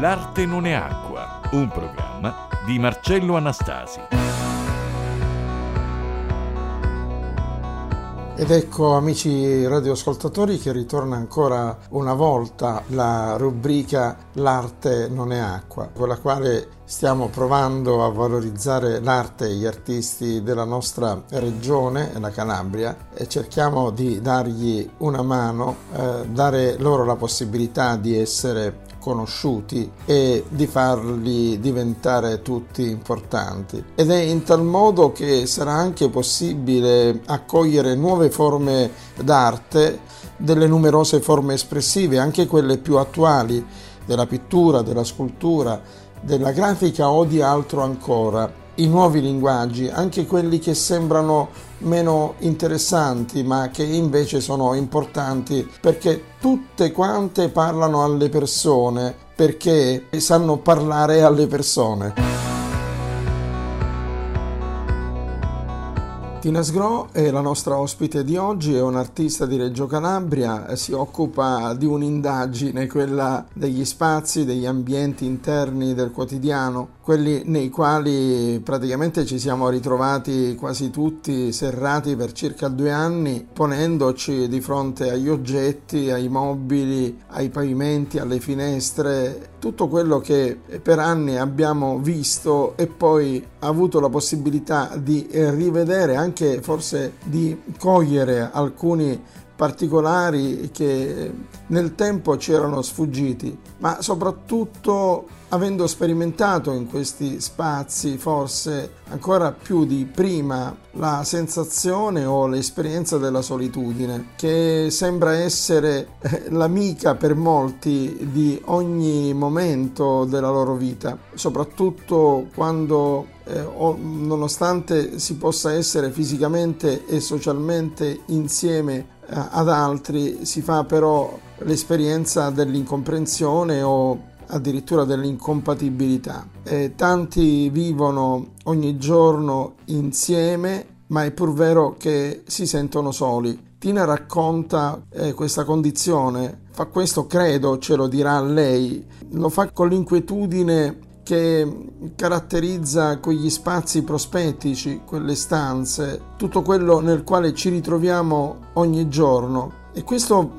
L'arte non è acqua, un programma di Marcello Anastasi. Ed ecco amici radioascoltatori che ritorna ancora una volta la rubrica L'arte non è acqua, con la quale stiamo provando a valorizzare l'arte e gli artisti della nostra regione, la Calabria, e cerchiamo di dargli una mano, eh, dare loro la possibilità di essere conosciuti e di farli diventare tutti importanti. Ed è in tal modo che sarà anche possibile accogliere nuove forme d'arte, delle numerose forme espressive, anche quelle più attuali, della pittura, della scultura, della grafica o di altro ancora i nuovi linguaggi, anche quelli che sembrano meno interessanti ma che invece sono importanti perché tutte quante parlano alle persone, perché sanno parlare alle persone. Tina Sgro è la nostra ospite di oggi, è un'artista di Reggio Calabria, si occupa di un'indagine, quella degli spazi, degli ambienti interni del quotidiano, quelli nei quali praticamente ci siamo ritrovati quasi tutti serrati per circa due anni, ponendoci di fronte agli oggetti, ai mobili, ai pavimenti, alle finestre, tutto quello che per anni abbiamo visto e poi avuto la possibilità di rivedere, anche forse di cogliere alcuni particolari che nel tempo ci erano sfuggiti, ma soprattutto avendo sperimentato in questi spazi forse ancora più di prima la sensazione o l'esperienza della solitudine, che sembra essere eh, l'amica per molti di ogni momento della loro vita, soprattutto quando eh, o, nonostante si possa essere fisicamente e socialmente insieme ad altri, si fa però l'esperienza dell'incomprensione o addirittura dell'incompatibilità. Eh, tanti vivono ogni giorno insieme, ma è pur vero che si sentono soli. Tina racconta eh, questa condizione, fa questo, credo, ce lo dirà lei, lo fa con l'inquietudine che caratterizza quegli spazi prospettici, quelle stanze, tutto quello nel quale ci ritroviamo ogni giorno. E questo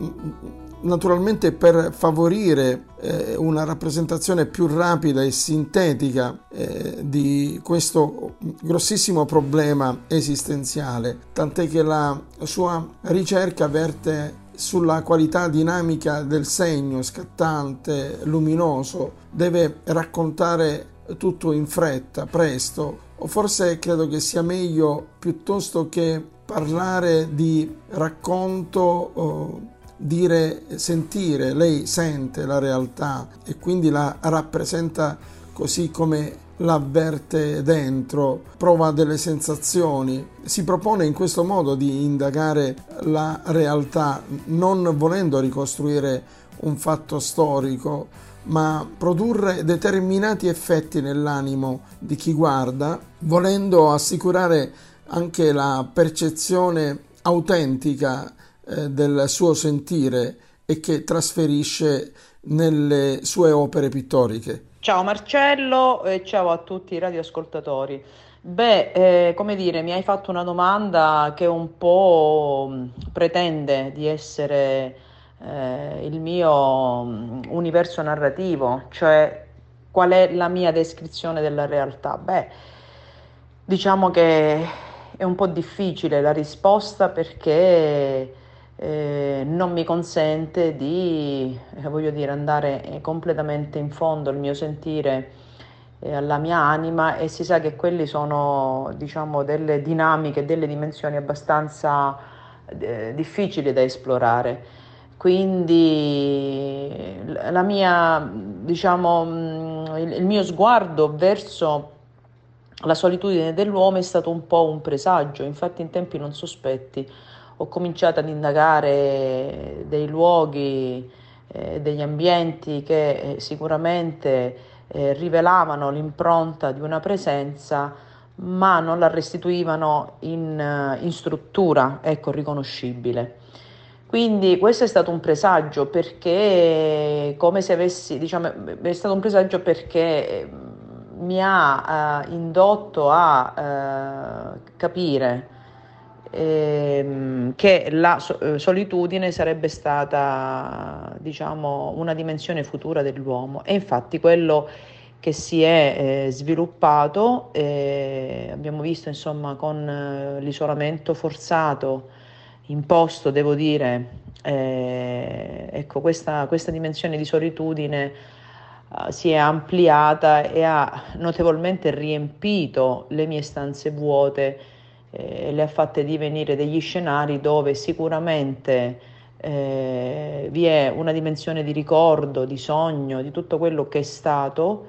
naturalmente per favorire eh, una rappresentazione più rapida e sintetica eh, di questo grossissimo problema esistenziale, tant'è che la sua ricerca verte sulla qualità dinamica del segno scattante, luminoso, deve raccontare tutto in fretta, presto, o forse credo che sia meglio piuttosto che parlare di racconto oh, dire sentire, lei sente la realtà e quindi la rappresenta così come l'avverte dentro, prova delle sensazioni, si propone in questo modo di indagare la realtà, non volendo ricostruire un fatto storico, ma produrre determinati effetti nell'animo di chi guarda, volendo assicurare anche la percezione autentica eh, del suo sentire e che trasferisce nelle sue opere pittoriche. Ciao Marcello e ciao a tutti i radioascoltatori. Beh, eh, come dire, mi hai fatto una domanda che un po' mm, pretende di essere eh, il mio mm, universo narrativo, cioè qual è la mia descrizione della realtà. Beh, diciamo che è un po' difficile la risposta perché eh, non mi consente di, eh, dire, andare eh, completamente in fondo al mio sentire e alla mia anima e si sa che quelli sono, diciamo, delle dinamiche, delle dimensioni abbastanza eh, difficili da esplorare. Quindi la mia, diciamo, mm, il, il mio sguardo verso la solitudine dell'uomo è stato un po' un presagio, infatti in tempi non sospetti ho cominciato ad indagare dei luoghi, eh, degli ambienti che eh, sicuramente eh, rivelavano l'impronta di una presenza, ma non la restituivano in, in struttura ecco, riconoscibile. Quindi questo è stato un presagio perché, come se avessi, diciamo, è stato un presagio perché mi ha eh, indotto a eh, capire ehm, che la so- solitudine sarebbe stata, diciamo, una dimensione futura dell'uomo. E infatti quello che si è eh, sviluppato, eh, abbiamo visto insomma con eh, l'isolamento forzato imposto, devo dire, eh, ecco questa, questa, dimensione di solitudine uh, si è ampliata e ha notevolmente riempito le mie stanze vuote e le ha fatte divenire degli scenari dove sicuramente eh, vi è una dimensione di ricordo, di sogno, di tutto quello che è stato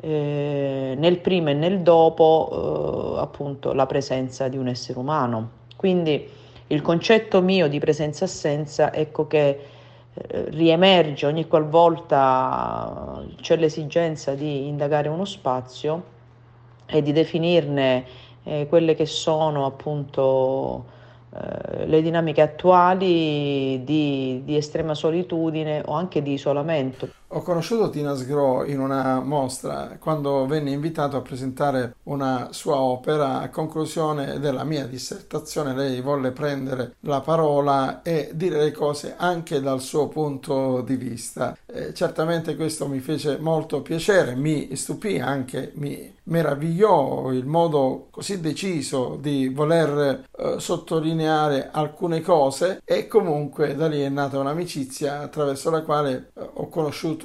eh, nel prima e nel dopo eh, appunto la presenza di un essere umano. Quindi il concetto mio di presenza-assenza ecco che eh, riemerge ogni qualvolta c'è l'esigenza di indagare uno spazio e di definirne eh, quelle che sono appunto eh, le dinamiche attuali di, di, estrema solitudine o anche di isolamento. Ho conosciuto Tina Sgro in una mostra quando venne invitato a presentare una sua opera. A conclusione della mia dissertazione lei volle prendere la parola e dire le cose anche dal suo punto di vista. Eh, certamente questo mi fece molto piacere, mi stupì anche, mi meravigliò il modo così deciso di voler eh, sottolineare alcune cose e comunque da lì è nata un'amicizia attraverso la quale eh, ho conosciuto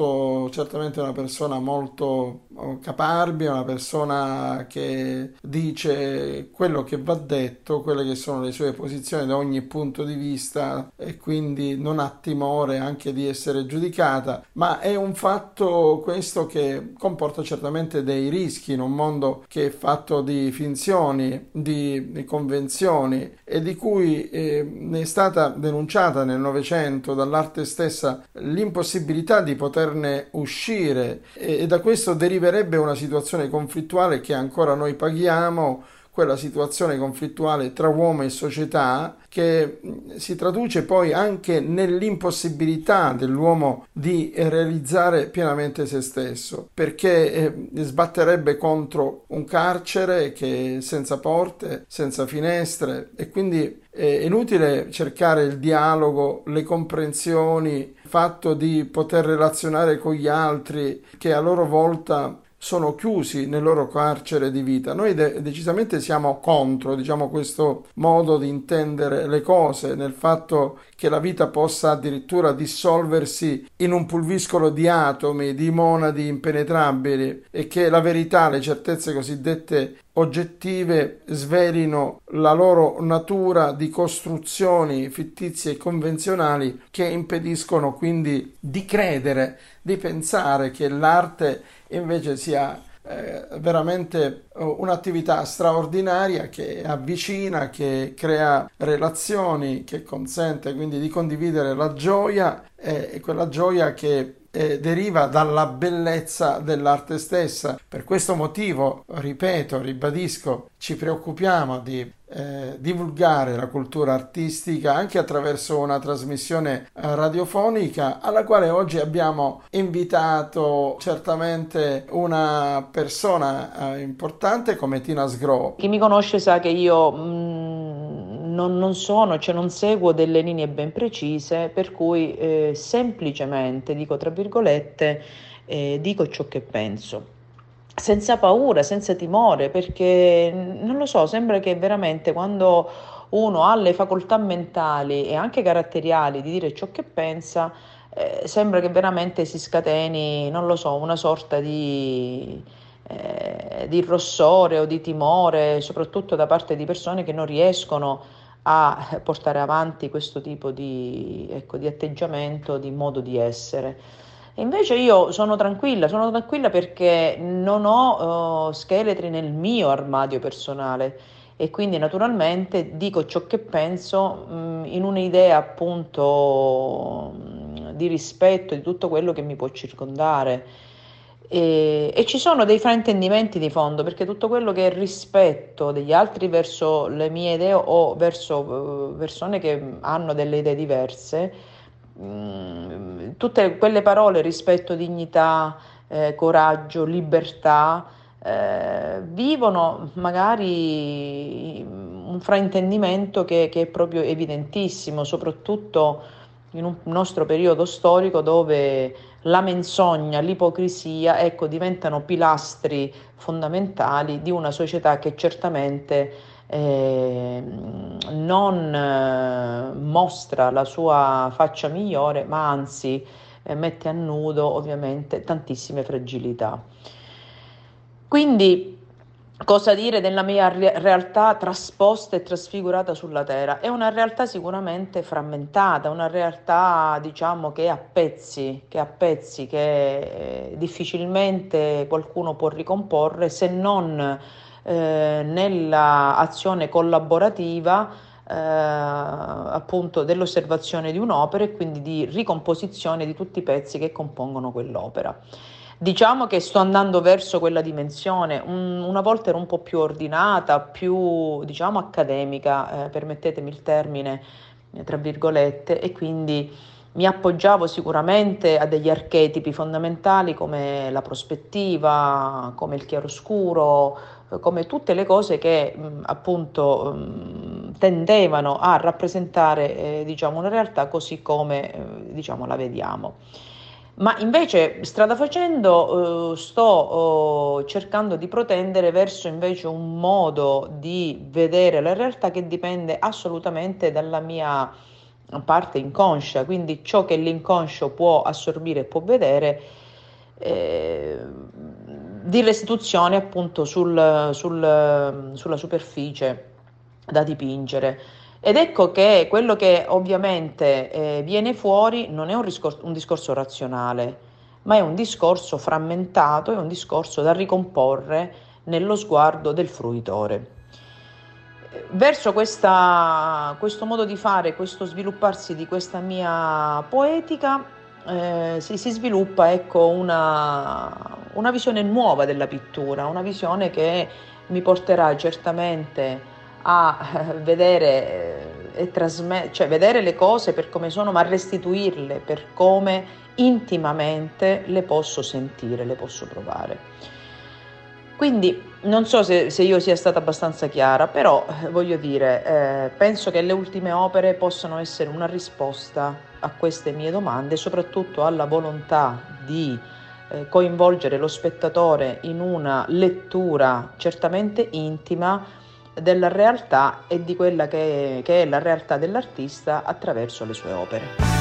certamente una persona molto caparbia, una persona che dice quello che va detto, quelle che sono le sue posizioni da ogni punto di vista e quindi non ha timore anche di essere giudicata, ma è un fatto questo che comporta certamente dei rischi in un mondo che è fatto di finzioni, di, di convenzioni e di cui eh, è stata denunciata nel Novecento dall'arte stessa l'impossibilità di poterne uscire e, e da questo deriva deriverebbe una situazione conflittuale che ancora noi paghiamo, quella situazione conflittuale tra uomo e società che si traduce poi anche nell'impossibilità dell'uomo di realizzare pienamente se stesso, perché eh, sbatterebbe contro un carcere che senza porte, senza finestre e quindi è inutile cercare il dialogo, le comprensioni, il fatto di poter relazionare con gli altri che a loro volta sono chiusi nel loro carcere di vita. Noi de- decisamente siamo contro diciamo, questo modo di intendere le cose, nel fatto che la vita possa addirittura dissolversi in un pulviscolo di atomi, di monadi impenetrabili e che la verità, le certezze cosiddette oggettive svelino la loro natura di costruzioni fittizie e convenzionali che impediscono quindi di credere, di pensare che l'arte invece sia eh, veramente eh, un'attività straordinaria che avvicina, che crea relazioni, che consente quindi di condividere la gioia eh, e quella gioia che eh, deriva dalla bellezza dell'arte stessa. Per questo motivo, ripeto, ribadisco, ci preoccupiamo di eh, divulgare la cultura artistica anche attraverso una trasmissione eh, radiofonica alla quale oggi abbiamo invitato certamente una persona eh, importante come Tina Sgro. Chi mi conosce sa che io mh, mm, non, non, sono, cioè non seguo delle linee ben precise, per cui eh, semplicemente dico tra virgolette, eh, dico ciò che penso. Senza paura, senza timore, perché non lo so, sembra che veramente quando uno ha le facoltà mentali e anche caratteriali di dire ciò che pensa, eh, sembra che veramente si scateni, non lo so, una sorta di, eh, di rossore o di timore, soprattutto da parte di persone che non riescono a portare avanti questo tipo di, ecco, di atteggiamento, di modo di essere. Invece io sono tranquilla, sono tranquilla perché non ho uh, scheletri nel mio armadio personale e quindi naturalmente dico ciò che penso mh, mm, in un'idea appunto mh, mm, di rispetto di tutto quello che mi può circondare. E, e, ci sono dei fraintendimenti di fondo perché tutto quello che è rispetto degli altri verso le mie idee o verso uh, persone che hanno delle idee diverse, mh, mm, tutte quelle parole rispetto, dignità, eh, coraggio, libertà, eh, vivono magari un fraintendimento che, che, è proprio evidentissimo, soprattutto in un nostro periodo storico dove la menzogna, l'ipocrisia, ecco, diventano pilastri fondamentali di una società che certamente eh, non eh, mostra la sua faccia migliore, ma anzi eh, mette a nudo ovviamente tantissime fragilità. Quindi Cosa dire della mia re- realtà trasposta e trasfigurata sulla Terra? È una realtà sicuramente frammentata, una realtà diciamo che a pezzi, che, a pezzi, che eh, difficilmente qualcuno può ricomporre se non eh, nell'azione collaborativa eh, appunto dell'osservazione di un'opera e quindi di ricomposizione di tutti i pezzi che compongono quell'opera. Diciamo che sto andando verso quella dimensione, un, una volta ero un po' più ordinata, più diciamo accademica, eh, permettetemi il termine, eh, tra virgolette, e quindi mi appoggiavo sicuramente a degli archetipi fondamentali come la prospettiva, come il chiaroscuro, eh, come tutte le cose che mh, appunto mh, tendevano a rappresentare eh, diciamo, una realtà così come eh, diciamo, la vediamo. Ma invece, strada facendo, eh, sto eh, cercando di protendere verso invece un modo di vedere la realtà che dipende assolutamente dalla mia parte inconscia, quindi ciò che l'inconscio può assorbire e può vedere, eh, di restituzione appunto sul, sul, sulla superficie da dipingere. Ed ecco che quello che ovviamente eh, viene fuori non è un discorso, un discorso razionale, ma è un discorso frammentato, è un discorso da ricomporre nello sguardo del fruitore. Verso questa, questo modo di fare, questo svilupparsi di questa mia poetica, eh, si, si, sviluppa ecco, una, una visione nuova della pittura, una visione che mi porterà certamente a eh, vedere eh, e trasmettere, cioè vedere le cose per come sono, ma restituirle per come intimamente le posso sentire, le posso provare. Quindi non so se, se io sia stata abbastanza chiara, però eh, voglio dire, eh, penso che le ultime opere possano essere una risposta a queste mie domande, soprattutto alla volontà di eh, coinvolgere lo spettatore in una lettura certamente intima, della realtà e di quella che è, che è la realtà dell'artista attraverso le sue opere.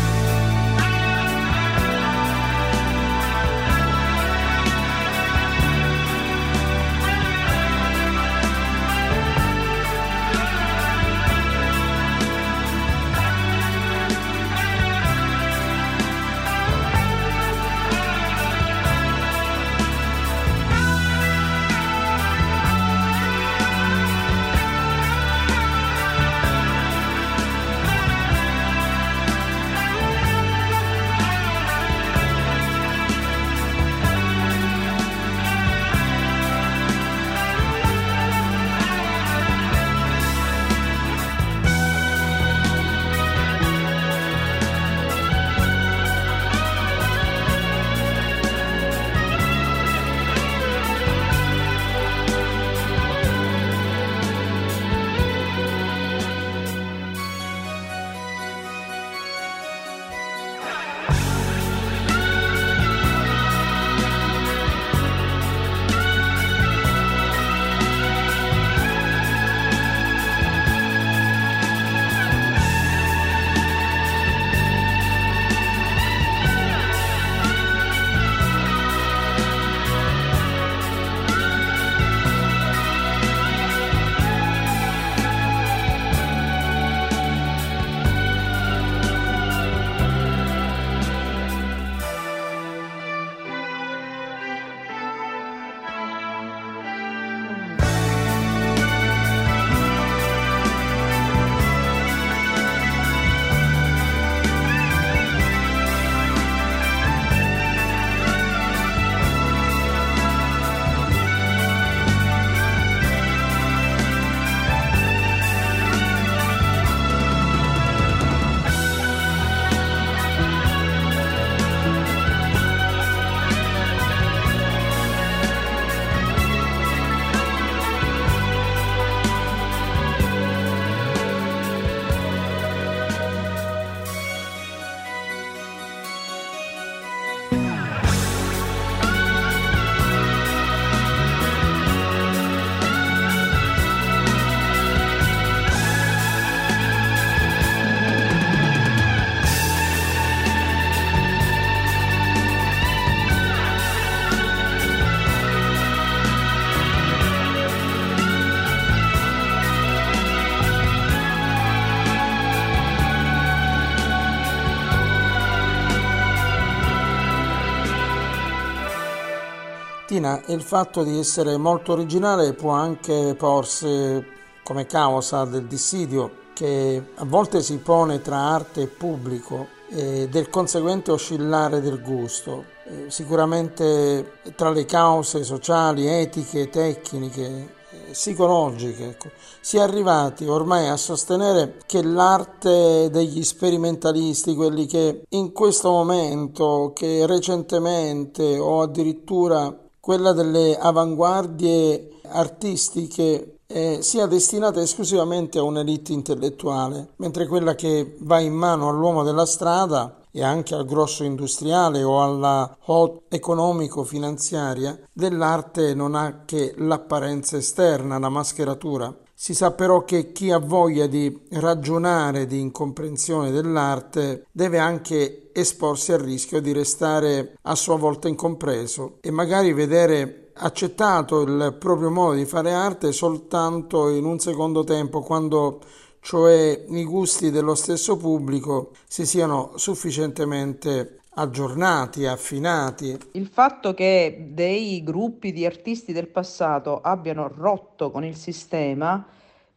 Martina, il fatto di essere molto originale può anche porsi come causa del dissidio che a volte si pone tra arte e pubblico e del conseguente oscillare del gusto. Eh, sicuramente tra le cause sociali, etiche, tecniche, psicologiche, ecco, si è arrivati ormai a sostenere che l'arte degli sperimentalisti, quelli che in questo momento, che recentemente o addirittura quella delle avanguardie artistiche eh, sia destinata esclusivamente a un'elite intellettuale, mentre quella che va in mano all'uomo della strada e anche al grosso industriale o alla hot economico-finanziaria dell'arte non ha che l'apparenza esterna, la mascheratura. Si sa però che chi ha voglia di ragionare di incomprensione dell'arte deve anche esporsi al rischio di restare a sua volta incompreso e magari vedere accettato il proprio modo di fare arte soltanto in un secondo tempo quando cioè i gusti dello stesso pubblico si siano sufficientemente aggiornati, affinati. Il fatto che dei gruppi di artisti del passato abbiano rotto con il sistema,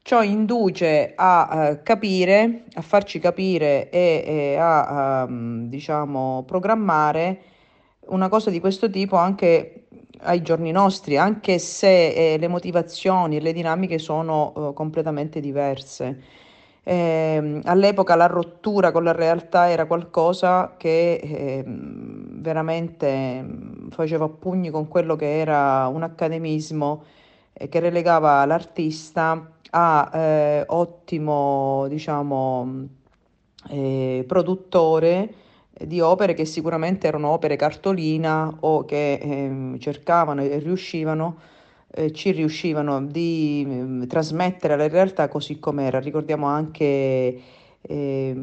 ciò induce a uh, capire, a farci capire e, e a um, diciamo programmare una cosa di questo tipo anche ai giorni nostri, anche se eh, le motivazioni e le dinamiche sono uh, completamente diverse. Eh, all'epoca la rottura con la realtà era qualcosa che eh, veramente faceva pugni con quello che era un accademismo eh, che relegava l'artista a eh, ottimo, diciamo, eh, produttore di opere che sicuramente erano opere cartolina o che ehm, cercavano e riuscivano eh, ci riuscivano di eh, trasmettere la realtà così com'era. Ricordiamo anche, eh,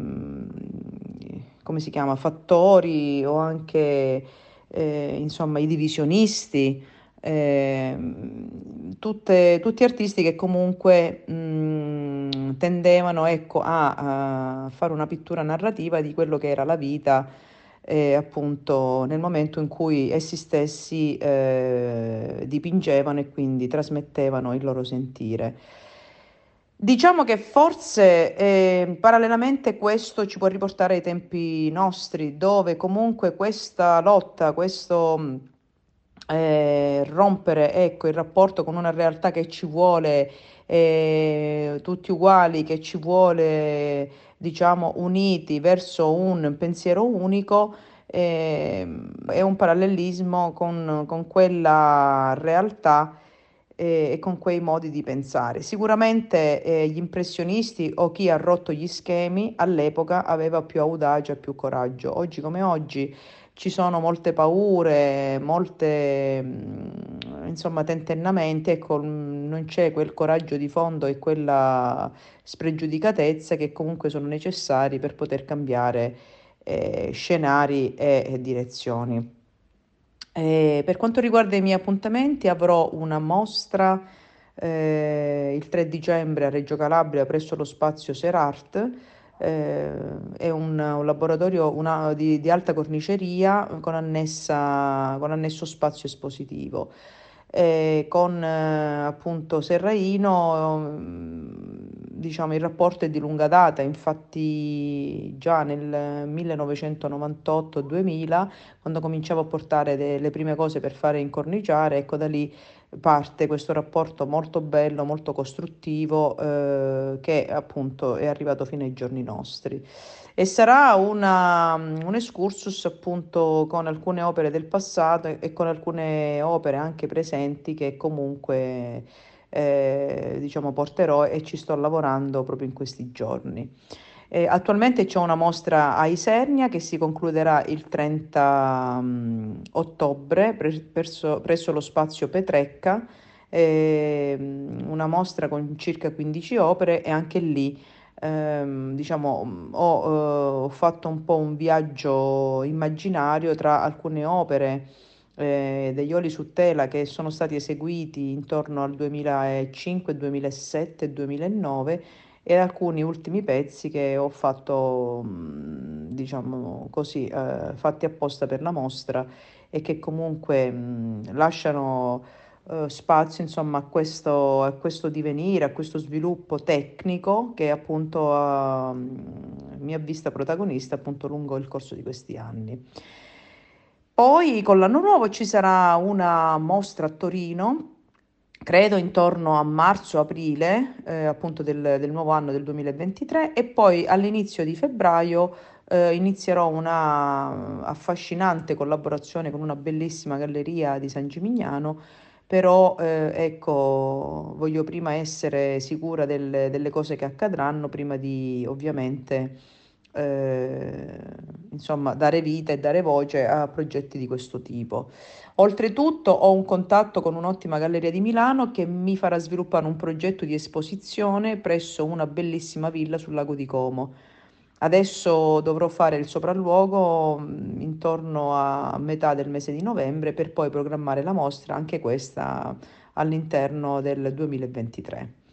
come si chiama, fattori o anche, eh, insomma, i divisionisti, ehm, tutte, tutti artisti che comunque mh, mm, tendevano ecco, a, a fare una pittura narrativa di quello che era la vita eh, appunto nel momento in cui essi stessi eh, dipingevano e quindi trasmettevano il loro sentire. Diciamo che forse eh, parallelamente questo ci può riportare ai tempi nostri, dove comunque questa lotta, questo eh, rompere ecco, il rapporto con una realtà che ci vuole eh, tutti uguali, che ci vuole diciamo uniti verso un pensiero unico, eh, è un parallelismo con, con quella realtà eh, e con quei modi di pensare. Sicuramente eh, gli impressionisti o chi ha rotto gli schemi all'epoca aveva più audacia, più coraggio. Oggi come oggi ci sono molte paure, molte mm, insomma tentennamenti, ecco, mm, non c'è quel coraggio di fondo e quella spregiudicatezza che comunque sono necessari per poter cambiare eh, scenari e, direzioni. E per quanto riguarda i miei appuntamenti, avrò una mostra eh, il 3 dicembre a Reggio Calabria presso lo spazio Serart è un, un laboratorio una, di, di, alta corniceria con, annessa, con annesso spazio espositivo. Eh, con eh, appunto Serraino mm, diciamo il rapporto è di lunga data infatti già nel 1998-2000 quando cominciavo a portare le prime cose per fare incorniciare ecco da lì parte questo rapporto molto bello, molto costruttivo eh, che appunto è arrivato fino ai giorni nostri. E sarà una, un excursus appunto con alcune opere del passato e con alcune opere anche presenti che comunque eh, diciamo porterò e ci sto lavorando proprio in questi giorni. Eh, attualmente c'è una mostra a Isernia che si concluderà il 30 um, mm, ottobre pre- presso, presso, lo spazio Petrecca, eh, una mostra con circa 15 opere e anche lì ehm, diciamo, ho, eh, ho, fatto un po' un viaggio immaginario tra alcune opere eh, degli oli su tela che sono stati eseguiti intorno al 2005, 2007 e 2009 e alcuni ultimi pezzi che ho fatto, mm, diciamo così, eh, fatti apposta per la mostra e che comunque mh, mm, lasciano eh, spazio insomma, a, questo, a questo divenire, a questo sviluppo tecnico che appunto uh, mi ha vista protagonista appunto lungo il corso di questi anni. Poi con l'anno nuovo ci sarà una mostra a Torino credo intorno a marzo-aprile, eh, appunto del, del, nuovo anno del 2023 e poi all'inizio di febbraio eh, inizierò una affascinante collaborazione con una bellissima galleria di San Gimignano, però eh, ecco, voglio prima essere sicura del, delle cose che accadranno prima di ovviamente eh, insomma, dare vita e dare voce a progetti di questo tipo. Oltretutto ho un contatto con un'ottima galleria di Milano che mi farà sviluppare un progetto di esposizione presso una bellissima villa sul lago di Como. Adesso dovrò fare il sopralluogo mm, intorno a metà del mese di novembre per poi programmare la mostra, anche questa all'interno del 2023.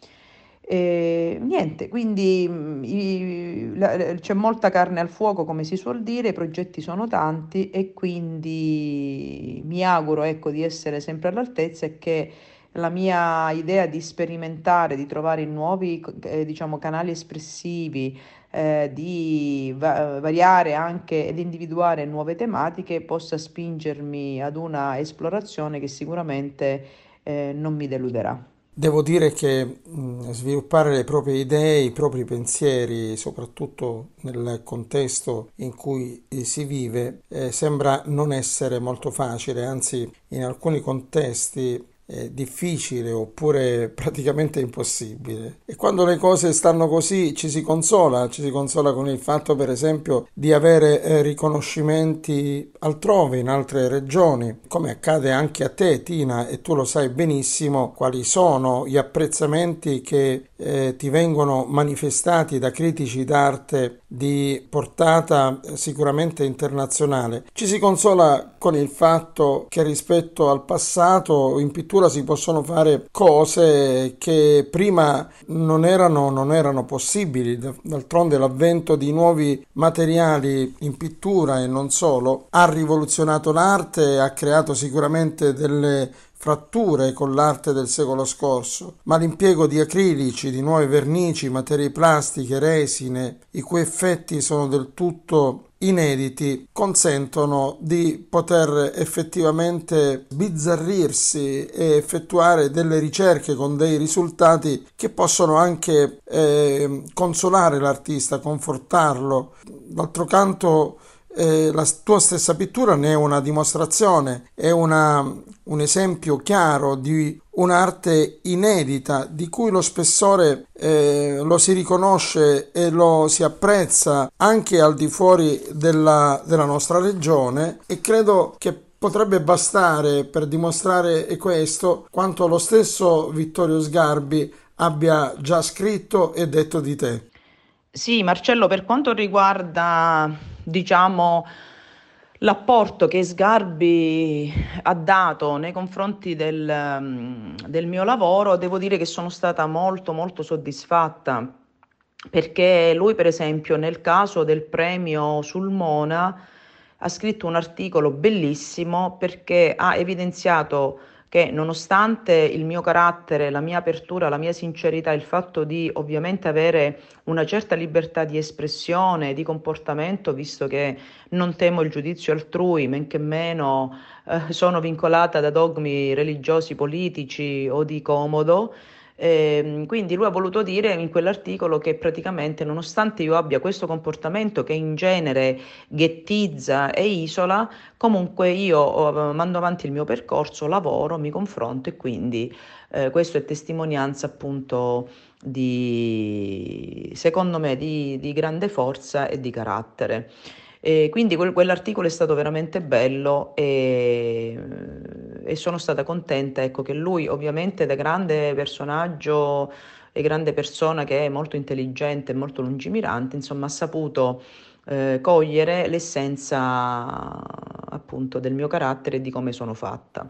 E niente, quindi mm, c'è molta carne al fuoco, come si suol dire, i progetti sono tanti e quindi mi auguro ecco, di essere sempre all'altezza e che la mia idea di sperimentare, di trovare nuovi eh, diciamo, canali espressivi, eh, di va- variare anche ed individuare nuove tematiche possa spingermi ad una esplorazione che sicuramente eh, non mi deluderà. Devo dire che sviluppare le proprie idee, i propri pensieri, soprattutto nel contesto in cui si vive, eh, sembra non essere molto facile, anzi in alcuni contesti è difficile oppure praticamente impossibile. E quando le cose stanno così ci si consola, ci si consola con il fatto per esempio di avere eh, riconoscimenti altrove in altre regioni, come accade anche a te Tina e tu lo sai benissimo quali sono gli apprezzamenti che eh, ti vengono manifestati da critici d'arte di portata eh, sicuramente internazionale. Ci si consola con il fatto che rispetto al passato in pittura si possono fare cose che prima non erano, non erano possibili. D'altronde l'avvento di nuovi materiali in pittura e non solo ha rivoluzionato l'arte, ha creato sicuramente delle fratture con l'arte del secolo scorso, ma l'impiego di acrilici, di nuove vernici, materie plastiche, resine, i cui effetti sono del tutto inediti consentono di poter effettivamente bizzarrirsi e effettuare delle ricerche con dei risultati che possono anche eh, consolare l'artista, confortarlo. D'altro canto eh, la tua stessa pittura ne è una dimostrazione, è una, un esempio chiaro di un'arte inedita di cui lo spessore eh, lo si riconosce e lo si apprezza anche al di fuori della, della nostra regione e credo che potrebbe bastare per dimostrare questo quanto lo stesso Vittorio Sgarbi abbia già scritto e detto di te. Sì, Marcello, per quanto riguarda diciamo, l'apporto che Sgarbi ha dato nei confronti del, mm, del mio lavoro, devo dire che sono stata molto molto soddisfatta perché lui per esempio nel caso del premio Sulmona ha scritto un articolo bellissimo perché ha evidenziato che nonostante il mio carattere, la mia apertura, la mia sincerità, il fatto di ovviamente avere una certa libertà di espressione, di comportamento, visto che non temo il giudizio altrui, men che meno eh, sono vincolata da dogmi religiosi, politici o di comodo, eh, quindi lui ha voluto dire in quell'articolo che praticamente nonostante io abbia questo comportamento che in genere ghettizza e isola, comunque io mando avanti il mio percorso, lavoro, mi confronto e quindi eh, questo è testimonianza appunto di, secondo me, di, di grande forza e di carattere. E quindi quel, quell'articolo è stato veramente bello e, e sono stata contenta ecco, che lui ovviamente da grande personaggio e grande persona che è molto intelligente e molto lungimirante, insomma ha saputo eh, cogliere l'essenza appunto del mio carattere e di come sono fatta.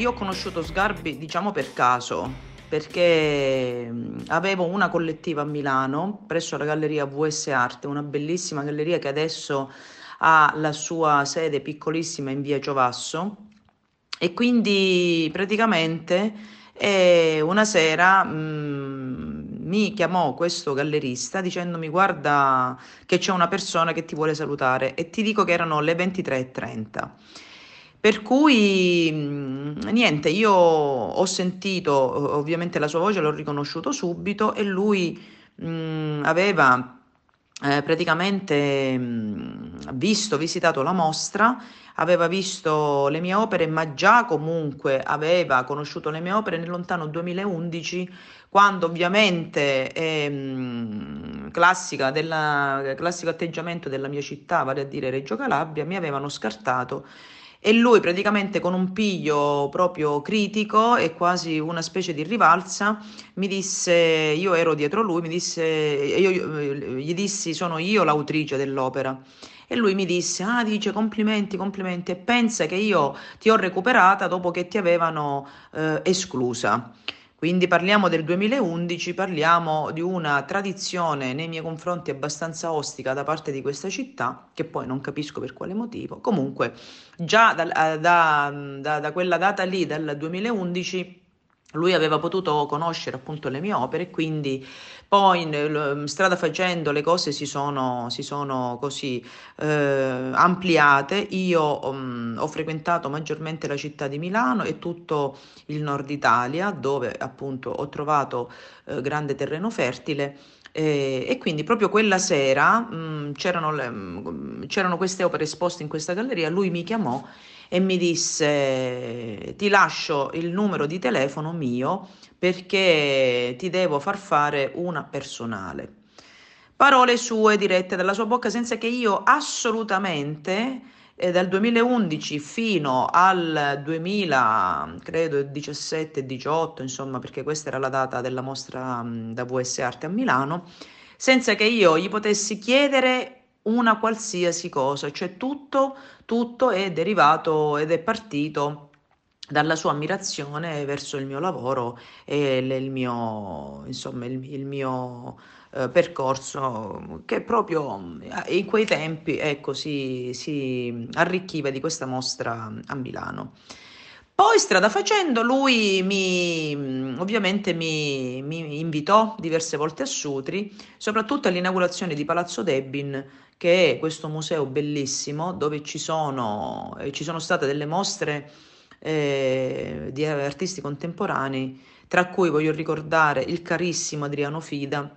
Io ho conosciuto Sgarbi diciamo per caso, perché avevo una collettiva a Milano presso la galleria VS Arte, una bellissima galleria che adesso ha la sua sede piccolissima in via Giovasso e quindi praticamente eh, una sera mh, mi chiamò questo gallerista dicendomi guarda che c'è una persona che ti vuole salutare e ti dico che erano le 23.30. Per cui niente, io ho sentito ovviamente la sua voce, l'ho riconosciuto subito e lui mh, aveva eh, praticamente mh, visto, visitato la mostra, aveva visto le mie opere, ma già comunque aveva conosciuto le mie opere nel lontano 2011, quando ovviamente ehm, classica della, classico atteggiamento della mia città, vale a dire Reggio Calabria, mi avevano scartato e lui praticamente con un piglio proprio critico e quasi una specie di rivalsa mi disse, io ero dietro lui, mi disse, io gli dissi sono io l'autrice dell'opera e lui mi disse, ah dice complimenti, complimenti e pensa che io ti ho recuperata dopo che ti avevano eh, esclusa. Quindi parliamo del 2011, parliamo di una tradizione nei miei confronti abbastanza ostica da parte di questa città, che poi non capisco per quale motivo. Comunque, già da, da, da, da quella data lì, dal 2011, lui aveva potuto conoscere appunto le mie opere e quindi poi strada facendo le cose si sono, si sono così eh, ampliate. Io um, ho frequentato maggiormente la città di Milano e tutto il nord Italia dove appunto ho trovato eh, grande terreno fertile. Eh, e quindi proprio quella sera mh, mm, c'erano, le, mh, mm, c'erano queste opere esposte in questa galleria, lui mi chiamò e mi disse ti lascio il numero di telefono mio perché ti devo far fare una personale. Parole sue dirette dalla sua bocca senza che io assolutamente eh, dal 2011 fino al 2000, credo 17 18, insomma, perché questa era la data della mostra mh, da VS Arte a Milano, senza che io gli potessi chiedere una qualsiasi cosa, cioè tutto, tutto è derivato ed è partito dalla sua ammirazione verso il mio lavoro e il mio, insomma, il, il mio eh, percorso che proprio eh, in quei tempi ecco, si, si arricchiva di questa mostra a Milano. Poi strada facendo lui mi, ovviamente mi, mi invitò diverse volte a Sutri, soprattutto all'inaugurazione di Palazzo Debbin che è questo museo bellissimo dove ci sono, eh, ci sono state delle mostre eh, di artisti contemporanei, tra cui voglio ricordare il carissimo Adriano Fida,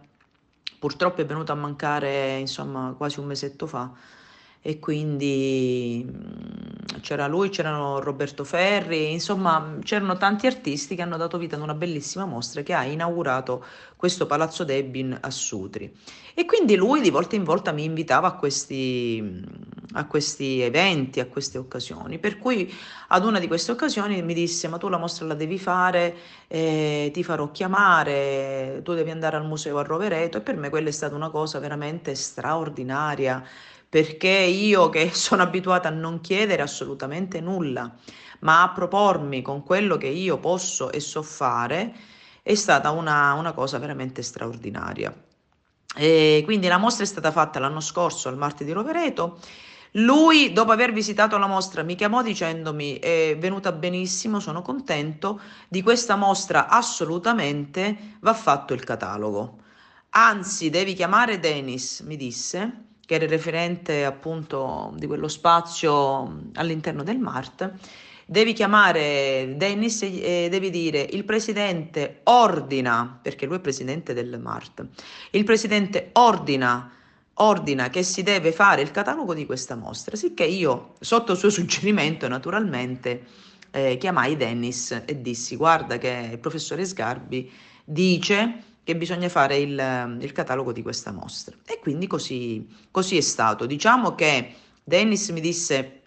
purtroppo è venuto a mancare insomma quasi un mesetto fa e quindi mm, c'era lui, c'erano Roberto Ferri, insomma c'erano tanti artisti che hanno dato vita ad una bellissima mostra che ha inaugurato questo Palazzo Debbin a Sutri. E quindi lui di volta in volta mi invitava a questi, mm, a questi eventi, a queste occasioni, per cui ad una di queste occasioni mi disse ma tu la mostra la devi fare, eh, ti farò chiamare, tu devi andare al museo a Rovereto e per me quella è stata una cosa veramente straordinaria perché io che sono abituata a non chiedere assolutamente nulla, ma a propormi con quello che io posso e so fare, è stata una, una cosa veramente straordinaria. E quindi la mostra è stata fatta l'anno scorso al Marte di Rovereto. Lui, dopo aver visitato la mostra, mi chiamò dicendomi: È venuta benissimo, sono contento. Di questa mostra assolutamente va fatto il catalogo. Anzi, devi chiamare Dennis, mi disse, che era il referente appunto di quello spazio all'interno del MART, devi chiamare Dennis e devi dire il presidente ordina, perché lui è presidente del MART, il presidente ordina ordina che si deve fare il catalogo di questa mostra, sicché io, sotto il suo suggerimento, naturalmente eh, chiamai Dennis e dissi guarda che il professore Sgarbi dice che bisogna fare il, il catalogo di questa mostra. E quindi così, così è stato. Diciamo che Dennis mi disse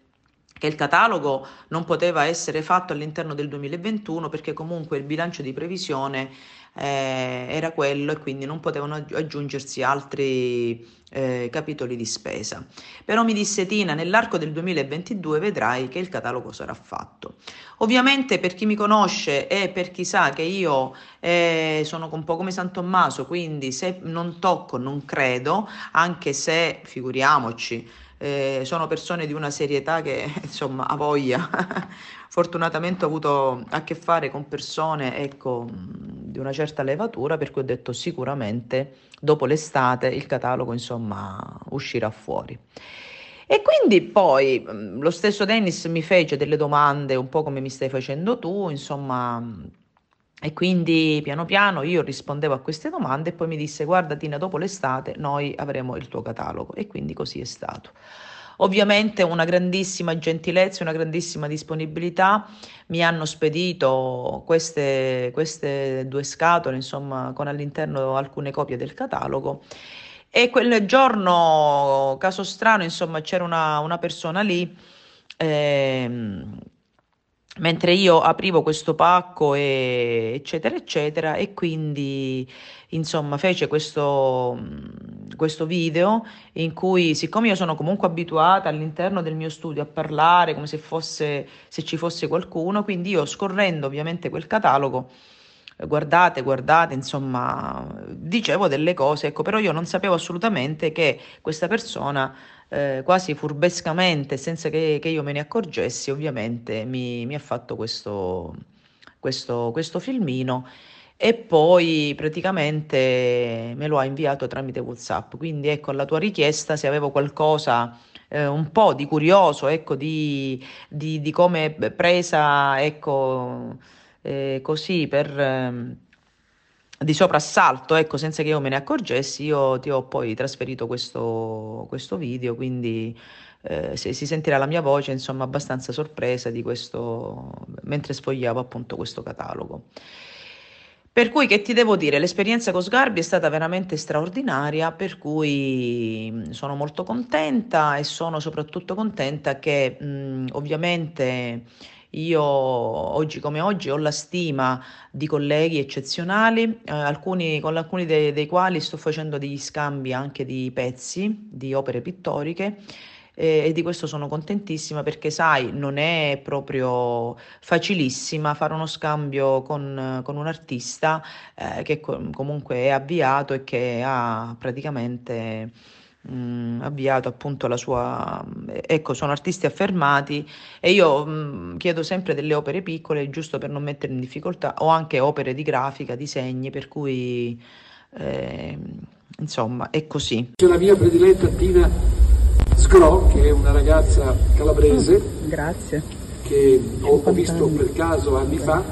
che il catalogo non poteva essere fatto all'interno del 2021 perché comunque il bilancio di previsione eh, era quello e quindi non potevano aggiungersi altri eh, capitoli di spesa. Però mi disse Tina, nell'arco del 2022 vedrai che il catalogo sarà fatto. Ovviamente per chi mi conosce e per chi sa che io eh, sono un po' come San Tommaso, quindi se non tocco non credo, anche se figuriamoci, eh, sono persone di una serietà che insomma ha voglia. Fortunatamente ho avuto a che fare con persone ecco, di una certa levatura, per cui ho detto sicuramente dopo l'estate il catalogo insomma uscirà fuori. E quindi poi lo stesso Dennis mi fece delle domande un po' come mi stai facendo tu, insomma, e quindi piano piano io rispondevo a queste domande e poi mi disse guarda Tina dopo l'estate noi avremo il tuo catalogo e quindi così è stato. Ovviamente una grandissima gentilezza, una grandissima disponibilità, mi hanno spedito queste, queste due scatole, insomma, con all'interno alcune copie del catalogo. E quel giorno, caso strano, insomma, c'era una, una persona lì. Ehm, mentre io aprivo questo pacco e eccetera eccetera e quindi insomma fece questo, questo video in cui siccome io sono comunque abituata all'interno del mio studio a parlare come se fosse se ci fosse qualcuno quindi io scorrendo ovviamente quel catalogo guardate guardate insomma dicevo delle cose ecco però io non sapevo assolutamente che questa persona eh, quasi furbescamente, senza che, che, io me ne accorgessi, ovviamente mi, mi ha fatto questo, questo, questo filmino e poi praticamente me lo ha inviato tramite WhatsApp. Quindi ecco, alla tua richiesta, se avevo qualcosa eh, un po' di curioso, ecco, di, di, di come presa, ecco, eh, così per... Eh, di soprassalto, ecco, senza che io me ne accorgessi, io ti ho poi trasferito questo, questo video, quindi eh, se, si sentirà la mia voce, insomma, abbastanza sorpresa di questo, mentre sfogliavo appunto questo catalogo. Per cui che ti devo dire, l'esperienza con Sgarbi è stata veramente straordinaria, per cui sono molto contenta e sono soprattutto contenta che mh, ovviamente io oggi come oggi ho la stima di colleghi eccezionali, eh, alcuni, con alcuni dei, dei quali sto facendo degli scambi anche di pezzi, di opere pittoriche e di questo sono contentissima perché sai non è proprio facilissima fare uno scambio con, con un artista eh, che comunque è avviato e che ha praticamente mh, mm, avviato appunto la sua... Ecco, sono artisti affermati e io mh, mm, chiedo sempre delle opere piccole giusto per non mettere in difficoltà, o anche opere di grafica, disegni, per cui eh, insomma è così. C'è la mia prediletta Tina Sgro, che è una ragazza calabrese. Mm, grazie. Che ho, ho visto per caso anni fa,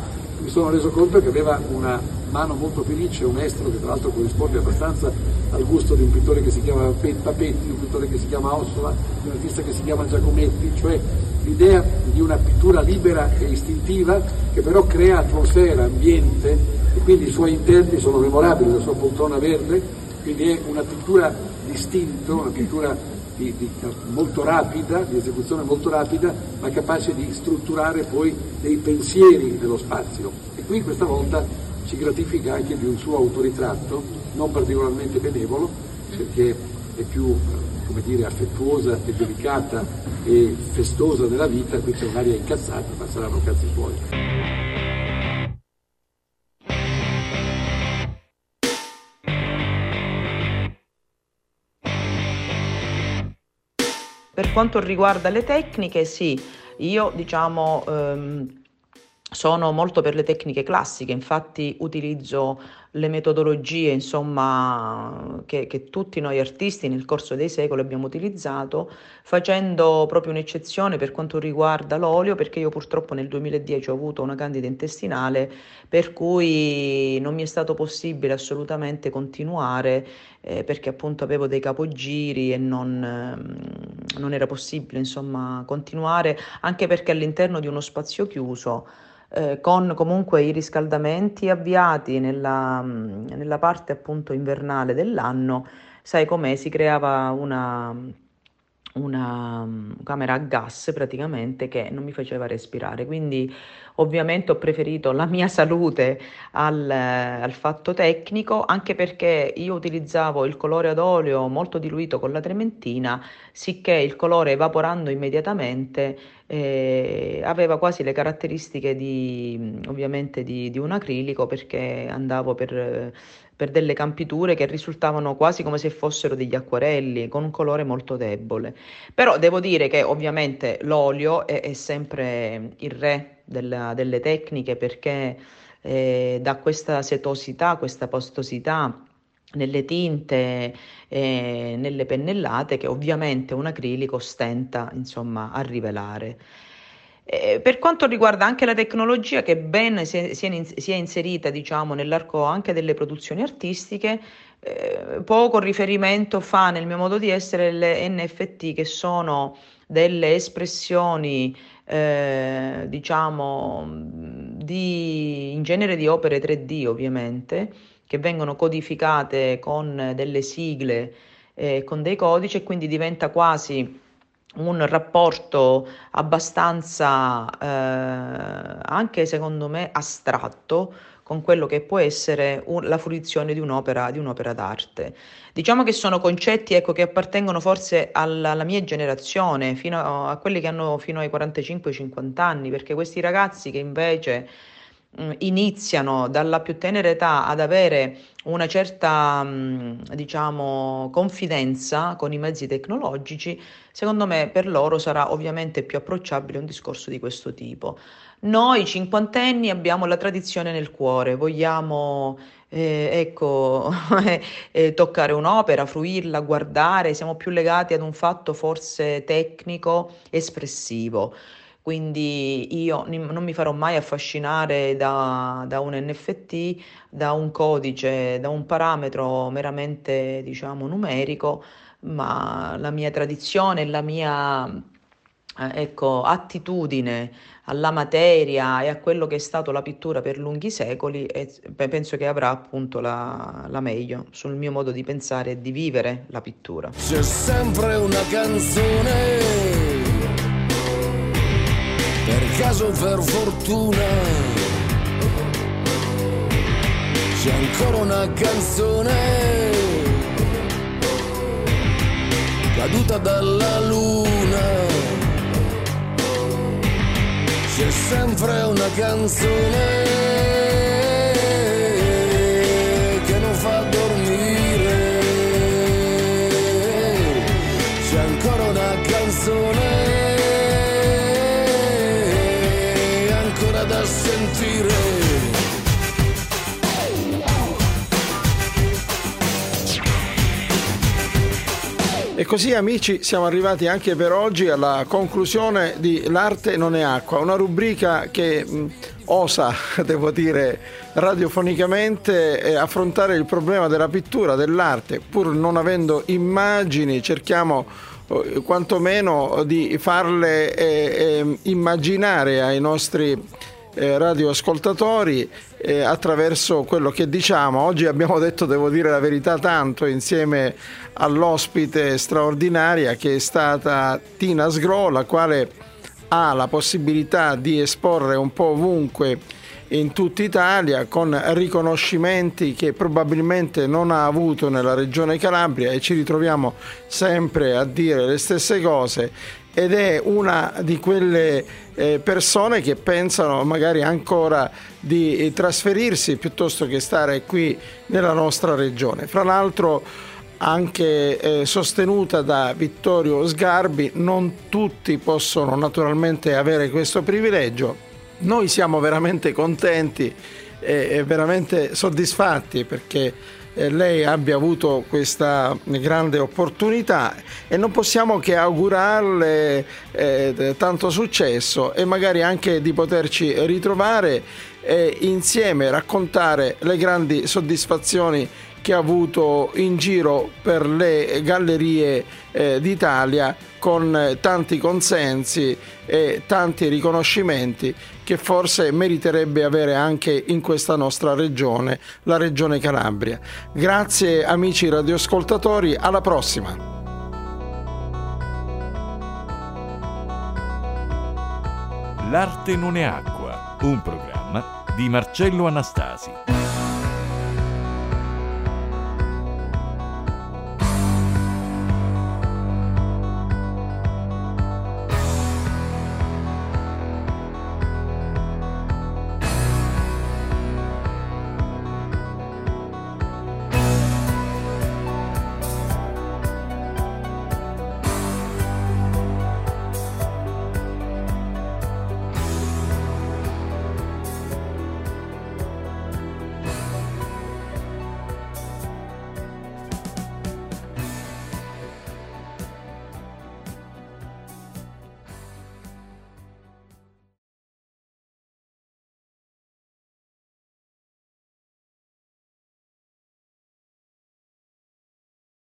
mi sono reso conto che aveva una mano molto felice, un estro che tra l'altro corrisponde abbastanza al gusto di un pittore che si chiama Papetti, un pittore che si chiama Ossola, di un artista che si chiama Giacometti, cioè l'idea di una pittura libera e istintiva che però crea atmosfera, ambiente e quindi i suoi interni sono memorabili, la sua poltrona verde, quindi è una pittura distinta, una pittura di, di, molto rapida, di esecuzione molto rapida, ma capace di strutturare poi dei pensieri nello spazio. E qui questa volta ci gratifica anche di un suo autoritratto, non particolarmente benevolo, perché è più dire, affettuosa e delicata e festosa della vita, qui c'è un'aria incazzata, ma saranno cazzi suoi. Per quanto riguarda le tecniche, sì, io diciamo... Ehm, sono molto per le tecniche classiche, infatti utilizzo le metodologie insomma, che, che, tutti noi artisti nel corso dei secoli abbiamo utilizzato, facendo proprio un'eccezione per quanto riguarda l'olio, perché io purtroppo nel 2010 ho avuto una candida intestinale, per cui non mi è stato possibile assolutamente continuare, eh, perché appunto avevo dei capogiri e non, eh, non era possibile insomma, continuare, anche perché all'interno di uno spazio chiuso eh, con comunque i riscaldamenti avviati nella, nella parte appunto invernale dell'anno, sai com'è, si creava una, una mm, camera a gas praticamente che non mi faceva respirare. Quindi ovviamente ho preferito la mia salute al, al, fatto tecnico, anche perché io utilizzavo il colore ad olio molto diluito con la trementina, sicché il colore evaporando immediatamente eh, aveva quasi le caratteristiche di, ovviamente di, di un acrilico perché andavo per per delle campiture che risultavano quasi come se fossero degli acquarelli con un colore molto debole. Però devo dire che ovviamente l'olio è, è sempre il re della, delle tecniche perché eh, dà questa setosità, questa pastosità nelle tinte e nelle pennellate che ovviamente un acrilico stenta insomma a rivelare. Eh, per quanto riguarda anche la tecnologia che ben si è, si è, inserita diciamo, nell'arco anche delle produzioni artistiche, eh, poco riferimento fa nel mio modo di essere le NFT che sono delle espressioni eh, diciamo di, in genere di opere 3D ovviamente che vengono codificate con delle sigle eh, con dei codici e quindi diventa quasi un rapporto abbastanza eh, anche secondo me astratto con quello che può essere un, la fruizione di un'opera, di un'opera, d'arte. Diciamo che sono concetti ecco, che appartengono forse alla, alla mia generazione, a, a quelli che hanno fino ai 45-50 anni, perché questi ragazzi che invece iniziano dalla più tenera età ad avere una certa mh, diciamo, confidenza con i mezzi tecnologici, secondo me per loro sarà ovviamente più approcciabile un discorso di questo tipo. Noi cinquantenni abbiamo la tradizione nel cuore, vogliamo eh, ecco, eh, toccare un'opera, fruirla, guardare, siamo più legati ad un fatto forse tecnico, espressivo. Quindi io non mi farò mai affascinare da, da, un NFT, da un codice, da un parametro meramente diciamo numerico, ma la mia tradizione, la mia eh, ecco, attitudine alla materia e a quello che è stato la pittura per lunghi secoli e penso che avrà appunto la, la meglio sul mio modo di pensare e di vivere la pittura. C'è sempre una canzone per caso per fortuna c'è ancora una canzone caduta dalla luna. C'è sempre una canzone E così amici siamo arrivati anche per oggi alla conclusione di L'arte non è acqua, una rubrica che mh, osa, devo dire, radiofonicamente eh, affrontare il problema della pittura, dell'arte, pur non avendo immagini, cerchiamo eh, quantomeno di farle eh, eh immaginare ai nostri eh, radioascoltatori eh, attraverso quello che diciamo. Oggi abbiamo detto, devo dire la verità, tanto insieme all'ospite straordinaria che è stata Tina Sgro, la quale ha la possibilità di esporre un po' ovunque in tutta Italia con riconoscimenti che probabilmente non ha avuto nella regione Calabria e ci ritroviamo sempre a dire le stesse cose ed è una di quelle eh, persone che pensano magari ancora di trasferirsi piuttosto che stare qui nella nostra regione. Fra l'altro anche eh, sostenuta da Vittorio Sgarbi, non tutti possono naturalmente avere questo privilegio. Noi siamo veramente contenti e veramente soddisfatti perché eh, lei abbia avuto questa grande opportunità e non possiamo che augurarle eh, tanto successo e magari anche di poterci ritrovare e insieme raccontare le grandi soddisfazioni che ha avuto in giro per le gallerie eh, d'Italia con tanti consensi e tanti riconoscimenti che forse meriterebbe avere anche in questa nostra regione, la regione Calabria. Grazie amici radioascoltatori, alla prossima! L'arte non è acqua, un programma di Marcello Anastasi.